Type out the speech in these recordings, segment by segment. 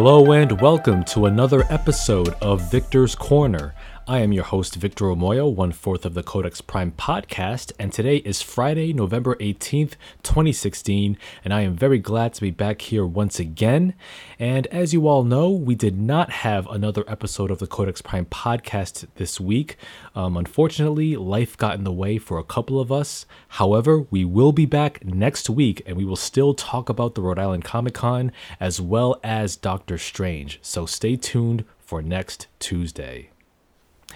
Hello and welcome to another episode of Victor's Corner. I am your host, Victor Omoyo, one fourth of the Codex Prime podcast, and today is Friday, November 18th, 2016, and I am very glad to be back here once again. And as you all know, we did not have another episode of the Codex Prime podcast this week. Um, unfortunately, life got in the way for a couple of us. However, we will be back next week, and we will still talk about the Rhode Island Comic Con as well as Doctor Strange. So stay tuned for next Tuesday.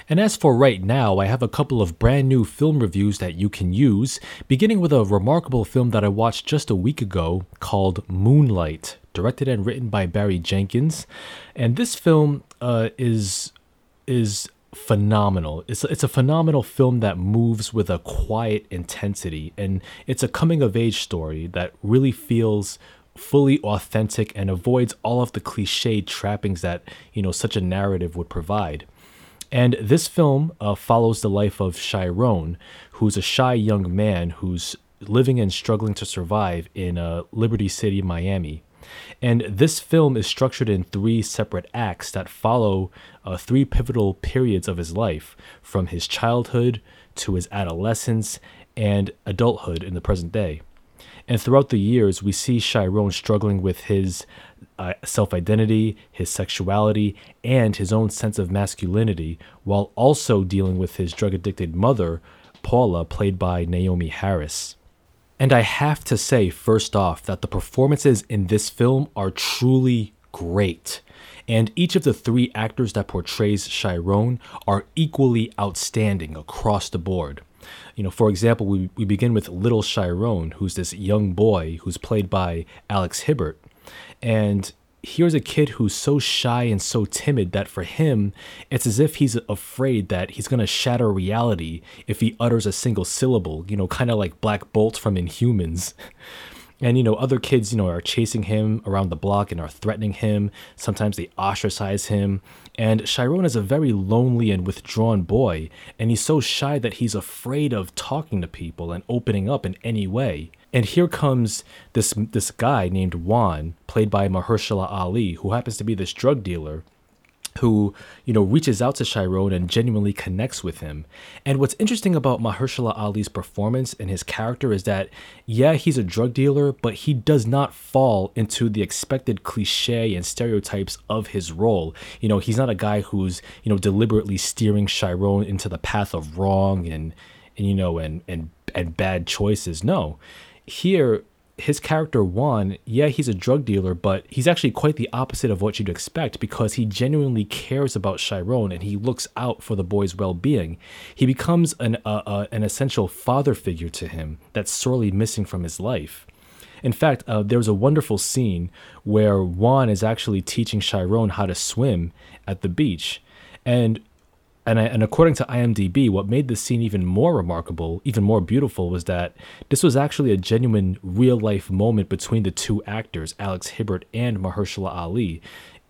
And as for right now, I have a couple of brand new film reviews that you can use, beginning with a remarkable film that I watched just a week ago called Moonlight, directed and written by Barry Jenkins. And this film uh, is is phenomenal. It's it's a phenomenal film that moves with a quiet intensity, and it's a coming of age story that really feels fully authentic and avoids all of the cliched trappings that you know such a narrative would provide. And this film uh, follows the life of Chiron, who's a shy young man who's living and struggling to survive in uh, Liberty City, Miami. And this film is structured in three separate acts that follow uh, three pivotal periods of his life, from his childhood to his adolescence and adulthood in the present day. And throughout the years, we see Chiron struggling with his uh, self identity, his sexuality, and his own sense of masculinity, while also dealing with his drug addicted mother, Paula, played by Naomie Harris. And I have to say, first off, that the performances in this film are truly great. And each of the three actors that portrays Chiron are equally outstanding across the board. You know, for example, we, we begin with Little Chiron, who's this young boy who's played by Alex Hibbert. And here's a kid who's so shy and so timid that for him, it's as if he's afraid that he's going to shatter reality if he utters a single syllable, you know, kind of like Black Bolt from Inhumans. And, you know, other kids, you know, are chasing him around the block and are threatening him. Sometimes they ostracize him. And Chiron is a very lonely and withdrawn boy. And he's so shy that he's afraid of talking to people and opening up in any way. And here comes this this guy named Juan, played by Mahershala Ali, who happens to be this drug dealer who, you know, reaches out to Chiron and genuinely connects with him. And what's interesting about Mahershala Ali's performance and his character is that, yeah, he's a drug dealer, but he does not fall into the expected cliche and stereotypes of his role. You know, he's not a guy who's, you know, deliberately steering Chiron into the path of wrong and, and you know, and, and, and bad choices. No. Here, his character Juan, yeah, he's a drug dealer, but he's actually quite the opposite of what you'd expect because he genuinely cares about Chiron and he looks out for the boy's well-being. He becomes an uh, uh, an essential father figure to him that's sorely missing from his life. In fact, uh, there's a wonderful scene where Juan is actually teaching Chiron how to swim at the beach, and and, I, and according to IMDb, what made this scene even more remarkable, even more beautiful, was that this was actually a genuine real life moment between the two actors, Alex Hibbert and Mahershala Ali,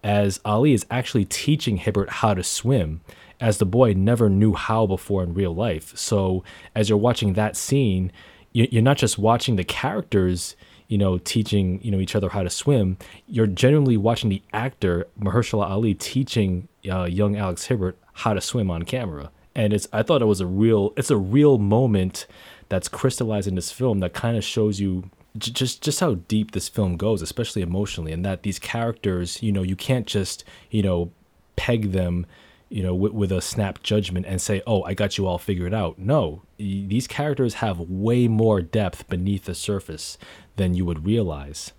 as Ali is actually teaching Hibbert how to swim, as the boy never knew how before in real life. So as you're watching that scene, you're not just watching the characters you know, teaching, you know, each other how to swim, you're genuinely watching the actor Mahershala Ali teaching uh, young Alex Hibbert how to swim on camera. And it's I thought it was a real it's a real moment that's crystallized in this film that kind of shows you j- just just how deep this film goes, especially emotionally, and that these characters, you know, you can't just you know peg them, you know, with, with a snap judgment and say, "Oh, I got you all figured out." No, these characters have way more depth beneath the surface than you would realize.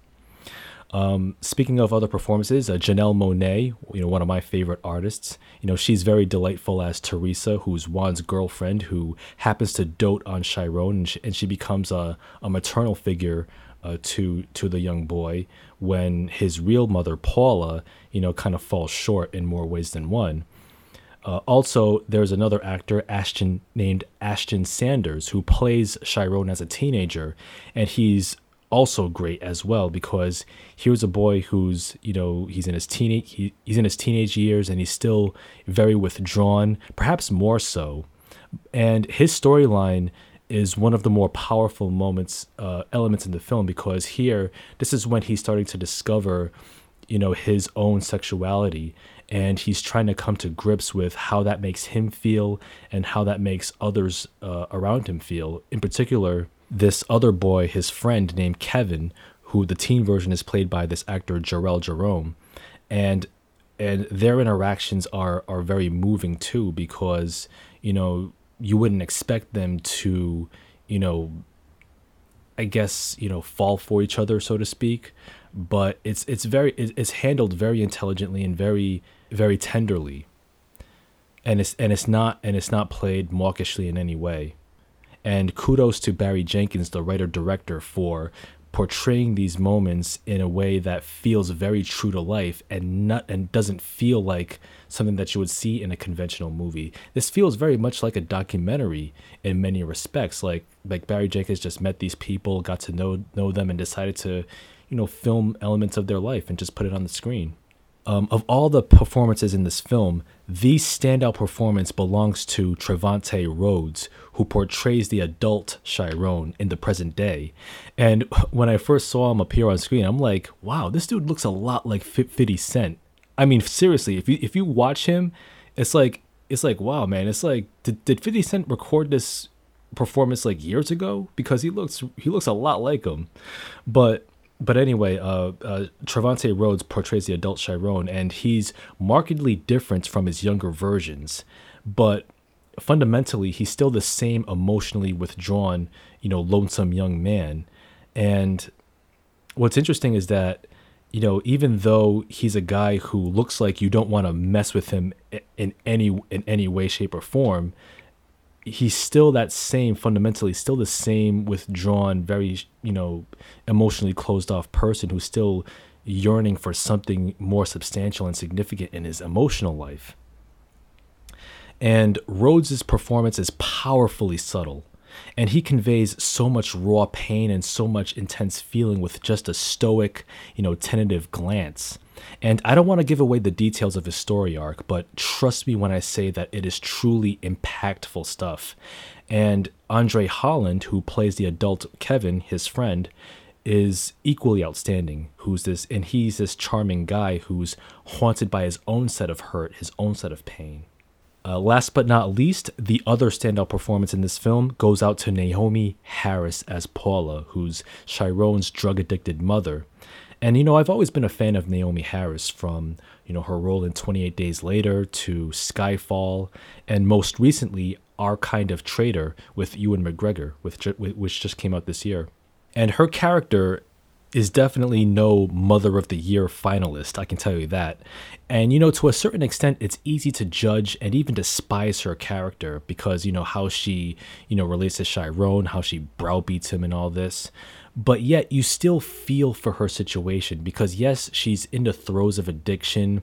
Um, speaking of other performances, uh, Janelle Monáe, you know, one of my favorite artists, you know, she's very delightful as Teresa, who's Juan's girlfriend, who happens to dote on Chiron, and she, and she becomes a, a maternal figure uh, to to the young boy when his real mother, Paula, you know, kind of falls short in more ways than one. Uh, also, there's another actor, Ashton, named Ashton Sanders, who plays Chiron as a teenager, and he's also great as well because here's a boy who's you know he's in his teenage he, he's in his teenage years and he's still very withdrawn perhaps more so. And his storyline is one of the more powerful moments uh, elements in the film because here this is when he's starting to discover you know, his own sexuality and he's trying to come to grips with how that makes him feel and how that makes others uh, around him feel. In particular, this other boy, his friend named Kevin, who the teen version is played by this actor Jharrel Jerome, and and their interactions are are very moving too because you know you wouldn't expect them to you know I guess you know fall for each other so to speak, but it's it's very it's handled very intelligently and very very tenderly, and it's and it's not and it's not played mawkishly in any way. And kudos to Barry Jenkins, the writer director, for portraying these moments in a way that feels very true to life and not and doesn't feel like something that you would see in a conventional movie. This feels very much like a documentary in many respects. Like like Barry Jenkins just met these people, got to know know them, and decided to, you know, film elements of their life and just put it on the screen. Um, of all the performances in this film, the standout performance belongs to Trevante Rhodes, who portrays the adult Chiron in the present day. And when I first saw him appear on screen, I'm like, wow, this dude looks a lot like 50 Cent. I mean, seriously, if you if you watch him, it's like it's like wow, man, it's like did, did 50 Cent record this performance like years ago? Because he looks he looks a lot like him. But but anyway, uh, uh, Rhodes portrays the adult Chiron, and he's markedly different from his younger versions. But fundamentally, he's still the same emotionally withdrawn, you know, lonesome young man. And what's interesting is that, you know, even though he's a guy who looks like you don't want to mess with him in any in any way, shape, or form, he's still that same fundamentally still the same withdrawn very you know emotionally closed off person who's still yearning for something more substantial and significant in his emotional life. And rhodes's performance is powerfully subtle and he conveys so much raw pain and so much intense feeling with just a stoic you know tentative glance and I don't want to give away the details of his story arc, but trust me when I say that it is truly impactful stuff. And Andre Holland, who plays the adult Kevin, his friend, is equally outstanding. Who's this? And he's this charming guy who's haunted by his own set of hurt, his own set of pain. Uh, last but not least, the other standout performance in this film goes out to Naomie Harris as Paula, who's Chiron's drug addicted mother. And you know, I've always been a fan of Naomie Harris from you know her role in 28 Days Later to Skyfall, and most recently Our Kind of Traitor with Ewan McGregor, with which just came out this year. And her character is definitely no Mother of the Year finalist, I can tell you that. And you know, to a certain extent, it's easy to judge and even despise her character because you know how she you know relates to Chiron, how she browbeats him, and all this but yet you still feel for her situation because yes she's in the throes of addiction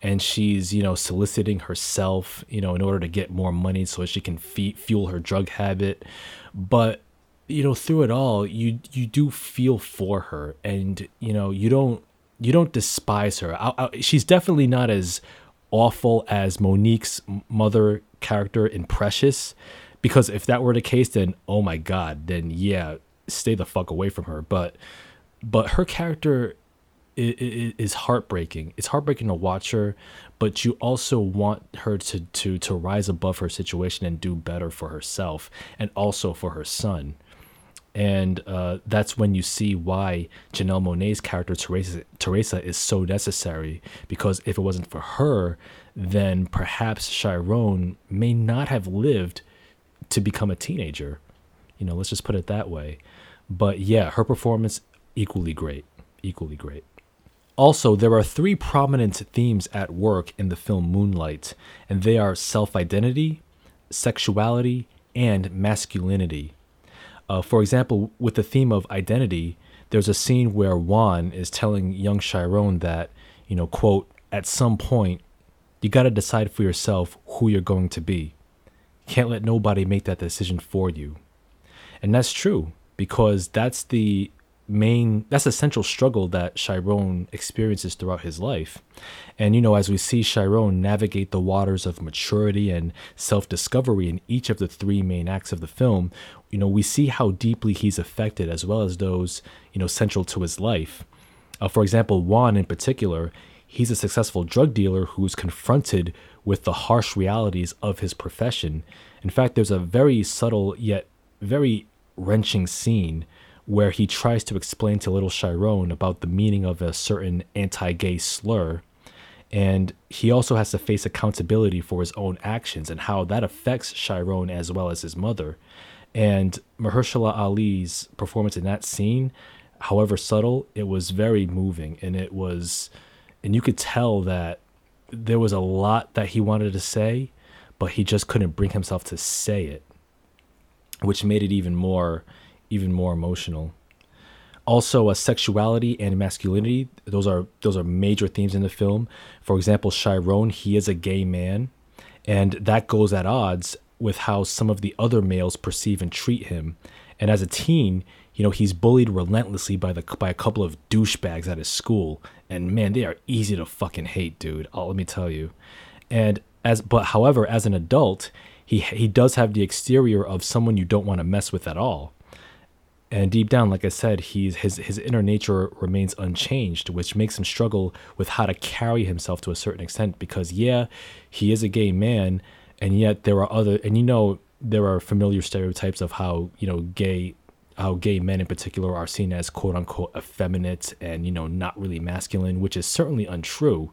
and she's you know soliciting herself you know in order to get more money so she can fuel her drug habit. But you know through it all you you do feel for her and you know you don't you don't despise her. I, I, she's definitely not as awful as Mo'Nique's mother character in precious because if that were the case then oh my god then yeah stay the fuck away from her. But but her character is, is heartbreaking. It's heartbreaking to watch her, but you also want her to to to rise above her situation and do better for herself and also for her son. And uh, that's when you see why Janelle Monáe's character Teresa, Teresa is so necessary. Because if it wasn't for her, then perhaps Chiron may not have lived to become a teenager. You know, let's just put it that way. But yeah, her performance equally great, equally great. Also, there are three prominent themes at work in the film Moonlight, and they are self identity, sexuality, and masculinity. Uh, for example, with the theme of identity, there's a scene where Juan is telling young Chiron that, you know, quote, at some point, you got to decide for yourself who you're going to be. Can't let nobody make that decision for you. And that's true because that's the main that's the central struggle that Chiron experiences throughout his life. And you know, as we see Chiron navigate the waters of maturity and self-discovery in each of the three main acts of the film, you know, we see how deeply he's affected as well as those, you know, central to his life. Uh, for example, Juan in particular, he's a successful drug dealer who's confronted with the harsh realities of his profession. In fact, there's a very subtle yet very wrenching scene where he tries to explain to little Chiron about the meaning of a certain anti gay slur. And he also has to face accountability for his own actions and how that affects Chiron as well as his mother. And Mahershala Ali's performance in that scene, however subtle, it was very moving. And it was, and you could tell that there was a lot that he wanted to say, but he just couldn't bring himself to say it, which made it even more even more emotional. Also, a sexuality and masculinity; those are those are major themes in the film. For example, Chiron, he is a gay man, and that goes at odds with how some of the other males perceive and treat him. And as a teen, you know, he's bullied relentlessly by the by a couple of douchebags at his school, and man, they are easy to fucking hate, dude. Oh, let me tell you. And as but however, as an adult, he he does have the exterior of someone you don't want to mess with at all. And deep down like i said he's his his inner nature remains unchanged which makes him struggle with how to carry himself to a certain extent because yeah he is a gay man and yet there are other and you know there are familiar stereotypes of how you know gay how gay men in particular are seen as quote unquote effeminate and you know not really masculine which is certainly untrue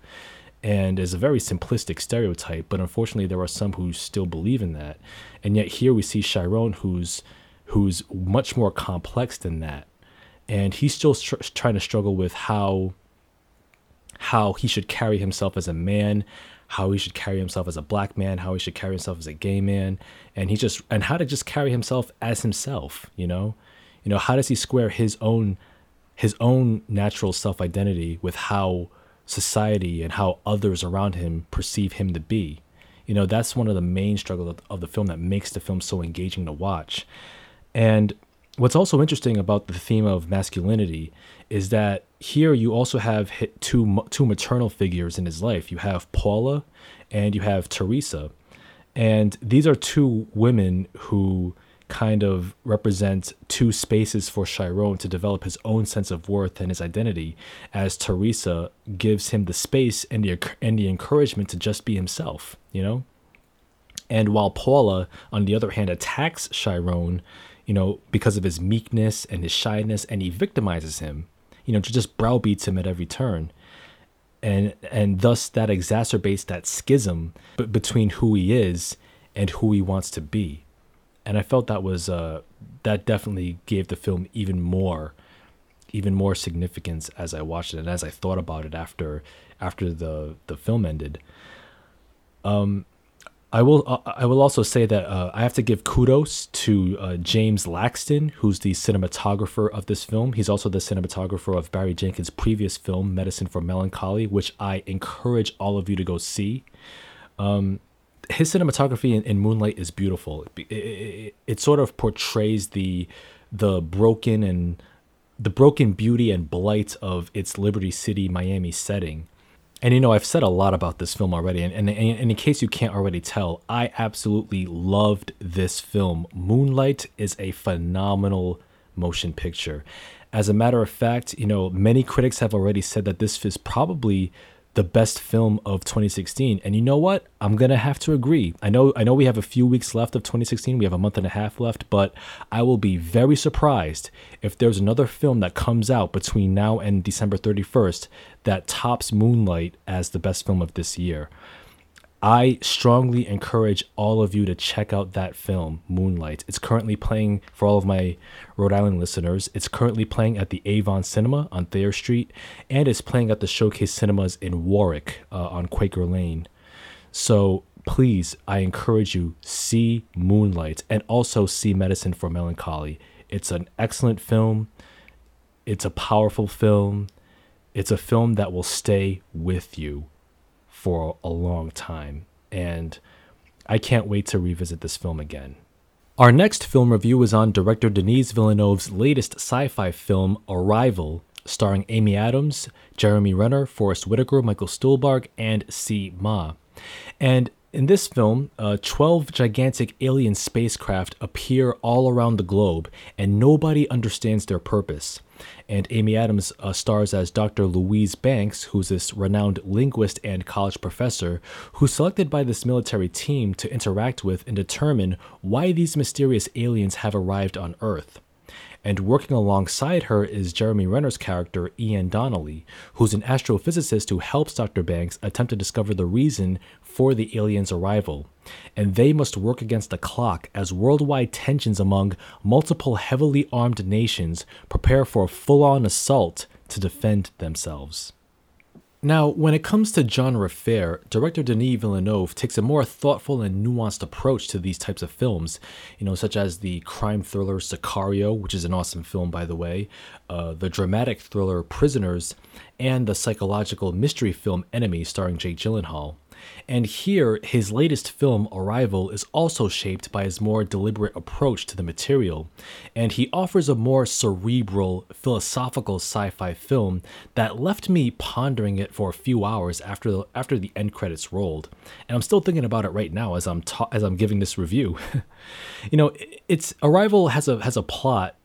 and is a very simplistic stereotype but unfortunately there are some who still believe in that. And yet here we see chiron who's who's much more complex than that. And he's still str- trying to struggle with how how he should carry himself as a man how he should carry himself as a black man how he should carry himself as a gay man. And he just and how to just carry himself as himself you know? You know how does he square his own his own natural self identity with how society and how others around him perceive him to be you know that's one of the main struggles of, of the film that makes the film so engaging to watch and what's also interesting about the theme of masculinity is that here you also have two two maternal figures in his life. You have Paula and you have Teresa. And these are two women who kind of represent two spaces for Chiron to develop his own sense of worth and his identity, as Teresa gives him the space and the, and the encouragement to just be himself, you know? And while Paula, on the other hand, attacks Chiron you know, because of his meekness and his shyness, and he victimizes him, you know, to just browbeats him at every turn. And and thus that exacerbates that schism between who he is and who he wants to be. And I felt that was uh that definitely gave the film even more even more significance as I watched it and as I thought about it after after the the film ended. Um I will. Uh, I will also say that uh, I have to give kudos to uh, James Laxton, who's the cinematographer of this film. He's also the cinematographer of Barry Jenkins' previous film, Medicine for Melancholy, which I encourage all of you to go see. Um, his cinematography in, in, Moonlight is beautiful. It, it, it, sort of portrays the the broken and the broken beauty and blight of its Liberty City, Miami setting and you know, I've said a lot about this film already, and, and, and, in case you can't already tell, I absolutely loved this film. Moonlight is a phenomenal motion picture. As a matter of fact, you know, many critics have already said that this is probably the best film of 2016. And you know what? I'm gonna have to agree. I know I know we have a few weeks left of 2016. We have a month and a half left, but I will be very surprised if there's another film that comes out between now and December 31st that tops Moonlight as the best film of this year. I strongly encourage all of you to check out that film, Moonlight. It's currently playing for all of my Rhode Island listeners. It's currently playing at the Avon Cinema on Thayer Street, and it's playing at the Showcase Cinemas in Warwick uh, on Quaker Lane. So please, I encourage you see Moonlight and also see Medicine for Melancholy. It's an excellent film. It's a powerful film. It's a film that will stay with you for a long time, and I can't wait to revisit this film again. Our next film review is on director Denis Villeneuve's latest sci fi film, Arrival, starring Amy Adams, Jeremy Renner, Forest Whitaker, Michael Stuhlbarg, and Tzi Ma. And In this film, uh, 12 gigantic alien spacecraft appear all around the globe, and nobody understands their purpose. And Amy Adams uh, stars as Dr. Louise Banks, who's this renowned linguist and college professor who's selected by this military team to interact with and determine why these mysterious aliens have arrived on Earth. And working alongside her is Jeremy Renner's character, Ian Donnelly, who's an astrophysicist who helps Dr. Banks attempt to discover the reason for the aliens' arrival. And they must work against the clock as worldwide tensions among multiple heavily armed nations prepare for a full on assault to defend themselves. Now, when it comes to genre fare, director Denis Villeneuve takes a more thoughtful and nuanced approach to these types of films, you know, such as the crime thriller Sicario, which is an awesome film, by the way, uh, the dramatic thriller Prisoners, and the psychological mystery film Enemy, starring Jake Gyllenhaal. And here, his latest film, Arrival, is also shaped by his more deliberate approach to the material, and he offers a more cerebral, philosophical sci fi film that left me pondering it for a few hours after the, after the end credits rolled. And I'm still thinking about it right now as I'm, ta- as I'm giving this review. you know, it's Arrival has a, has a plot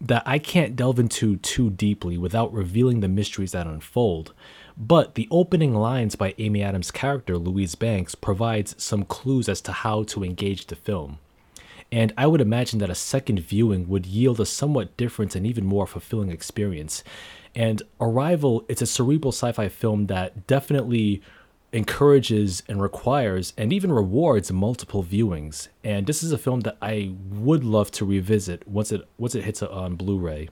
that I can't delve into too deeply without revealing the mysteries that unfold. But the opening lines by Amy Adams' character, Louise Banks, provides some clues as to how to engage the film. And I would imagine that a second viewing would yield a somewhat different and even more fulfilling experience. And Arrival, it's a cerebral sci fi film that definitely encourages and requires and even rewards multiple viewings. And this is a film that I would love to revisit once it once it hits uh, on Blu-ray.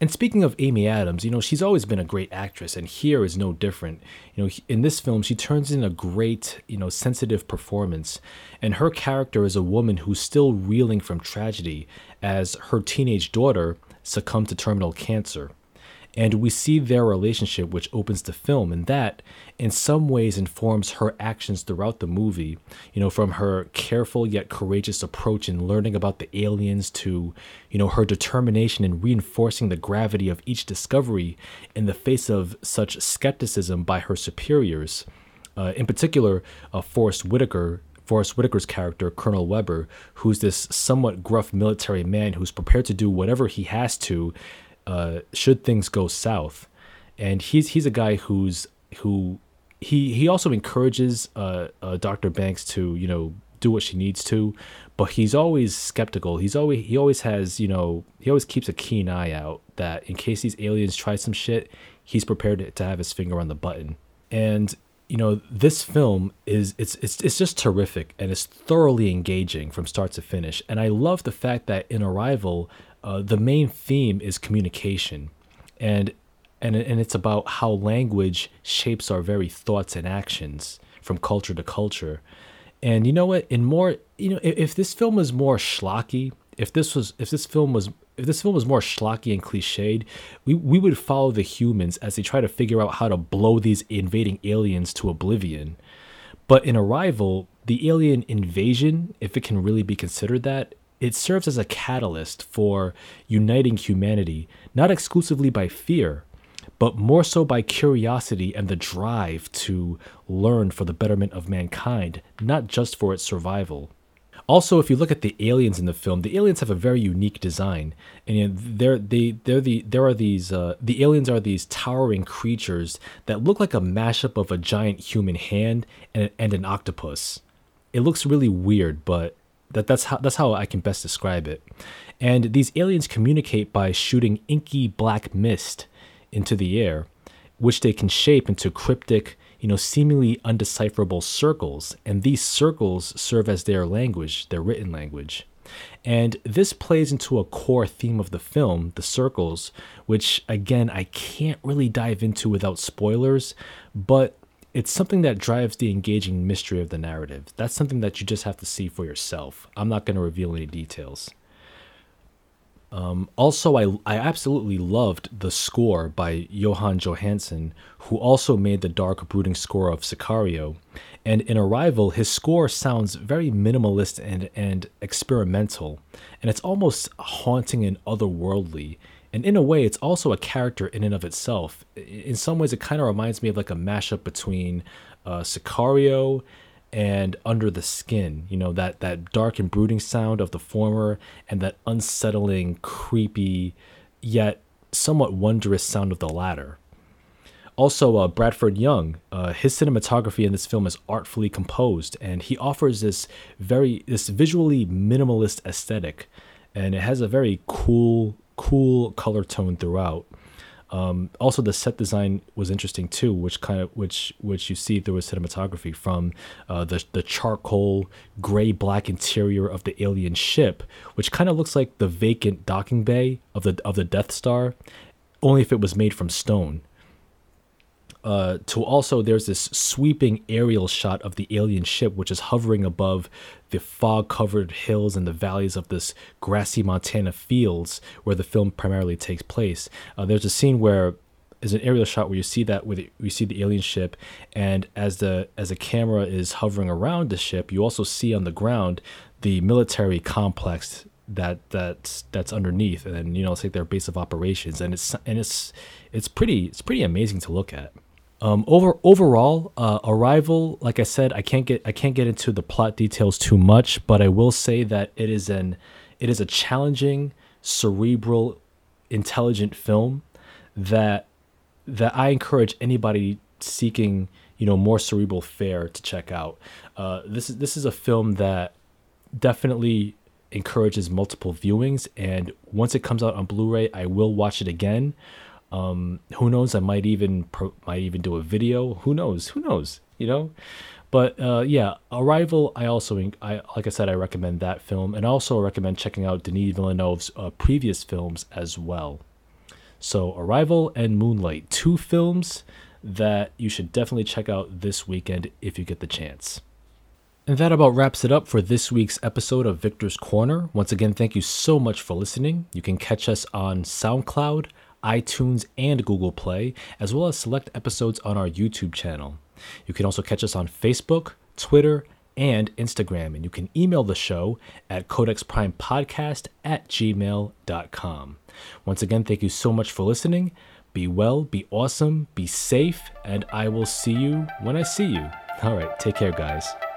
And speaking of Amy Adams, you know, she's always been a great actress, and here is no different. You know, in this film, she turns in a great, you know, sensitive performance, and her character is a woman who's still reeling from tragedy as her teenage daughter succumbed to terminal cancer and we see their relationship which opens the film and that in some ways informs her actions throughout the movie you know from her careful yet courageous approach in learning about the aliens to you know her determination in reinforcing the gravity of each discovery in the face of such skepticism by her superiors. Uh, in particular uh, Forest Whitaker Forest Whitaker's character, Colonel Weber, who's this somewhat gruff military man who's prepared to do whatever he has to uh, should things go south. And he's he's a guy who's who he he also encourages uh, uh, Dr. Banks to you know do what she needs to, but he's always skeptical. He's always he always has you know he always keeps a keen eye out that in case these aliens try some shit, he's prepared to have his finger on the button. And you know this film is it's it's it's just terrific and it's thoroughly engaging from start to finish. And I love the fact that in Arrival uh, the main theme is communication, and and and it's about how language shapes our very thoughts and actions from culture to culture. And you know what? In more, you know, if, if this film was more schlocky, if this was if this film was if this film was more schlocky and cliched, we, we would follow the humans as they try to figure out how to blow these invading aliens to oblivion. But in Arrival, the alien invasion, if it can really be considered that, it serves as a catalyst for uniting humanity, not exclusively by fear, but more so by curiosity and the drive to learn for the betterment of mankind, not just for its survival. Also, if you look at the aliens in the film, the aliens have a very unique design, and they're they they're the there are these uh, the aliens are these towering creatures that look like a mashup of a giant human hand and, and an octopus. It looks really weird, but that that's how that's how I can best describe it. And these aliens communicate by shooting inky black mist into the air, which they can shape into cryptic, you know, seemingly undecipherable circles. And these circles serve as their language, their written language. And this plays into a core theme of the film, the circles, which again I can't really dive into without spoilers, but it's something that drives the engaging mystery of the narrative. That's something that you just have to see for yourself. I'm not going to reveal any details. Um, also, I, I absolutely loved the score by Jóhann Jóhannsson, who also made the dark, brooding score of Sicario. And in Arrival, his score sounds very minimalist and, and experimental, and it's almost haunting and otherworldly and in a way it's also a character in and of itself in some ways it kind of reminds me of like a mashup between uh, sicario and Under the Skin. You know, that, that dark and brooding sound of the former and that unsettling, creepy, yet somewhat wondrous sound of the latter. Also, uh, Bradford Young, uh, his cinematography in this film is artfully composed, and he offers this very this visually minimalist aesthetic, and it has a very cool cool color tone throughout. Um, also, the set design was interesting too, which kind of which which you see through his cinematography from uh, the the charcoal gray black interior of the alien ship, which kind of looks like the vacant docking bay of the of the Death Star, only if it was made from stone uh, to also there's this sweeping aerial shot of the alien ship which is hovering above the fog covered hills and the valleys of this grassy montana fields where the film primarily takes place. Uh, there's a scene where is an aerial shot where you see that where you see the alien ship and as the as the camera is hovering around the ship you also see on the ground the military complex that that's that's underneath and you know it's like their base of operations and it's and it's it's pretty it's pretty amazing to look at um, over overall, uh, Arrival, like I said, I can't get I can't get into the plot details too much, but I will say that it is an it is a challenging, cerebral, intelligent film that that I encourage anybody seeking you know more cerebral fare to check out. Uh, this is this is a film that definitely encourages multiple viewings, and once it comes out on Blu-ray, I will watch it again um, who knows? I might even pro- might even do a video. Who knows? Who knows? You know. But uh, yeah, Arrival. I also, I like I said, I recommend that film, and also recommend checking out Denis Villeneuve's uh, previous films as well. So Arrival and Moonlight, two films that you should definitely check out this weekend if you get the chance. And that about wraps it up for this week's episode of Victor's Corner. Once again, thank you so much for listening. You can catch us on SoundCloud, iTunes, and Google Play, as well as select episodes on our YouTube channel. You can also catch us on Facebook, Twitter, and Instagram, and you can email the show at codexprimepodcast at gmail.com. Once again, thank you so much for listening. Be well, be awesome, be safe, and I will see you when I see you. All right, take care, guys.